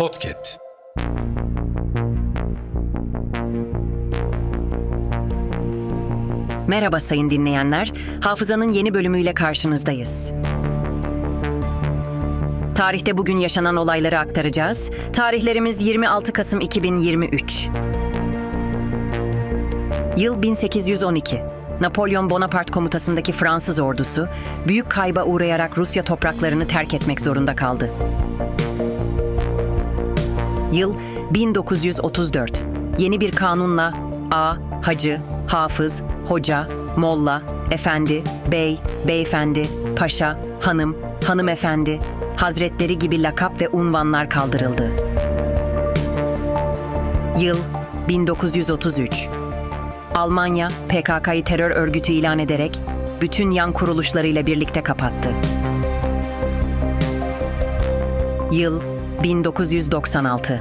Podcast. Merhaba sayın dinleyenler. Hafızanın yeni bölümüyle karşınızdayız. Tarihte bugün yaşanan olayları aktaracağız. Tarihlerimiz 26 Kasım 2023. Yıl 1812. Napolyon Bonaparte komutasındaki Fransız ordusu büyük kayba uğrayarak Rusya topraklarını terk etmek zorunda kaldı. Yıl 1934. Yeni bir kanunla A, hacı, hafız, hoca, molla, efendi, bey, beyefendi, paşa, hanım, hanımefendi, hazretleri gibi lakap ve unvanlar kaldırıldı. Yıl 1933. Almanya PKK'yı terör örgütü ilan ederek bütün yan kuruluşlarıyla birlikte kapattı. Yıl 1996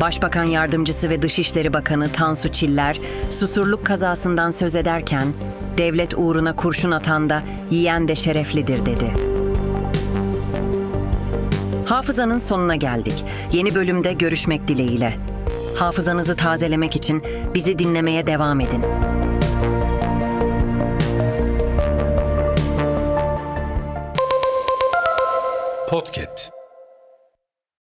Başbakan Yardımcısı ve Dışişleri Bakanı Tansu Çiller, susurluk kazasından söz ederken, devlet uğruna kurşun atan da yiyen de şereflidir dedi. Hafızanın sonuna geldik. Yeni bölümde görüşmek dileğiyle. Hafızanızı tazelemek için bizi dinlemeye devam edin. Podcast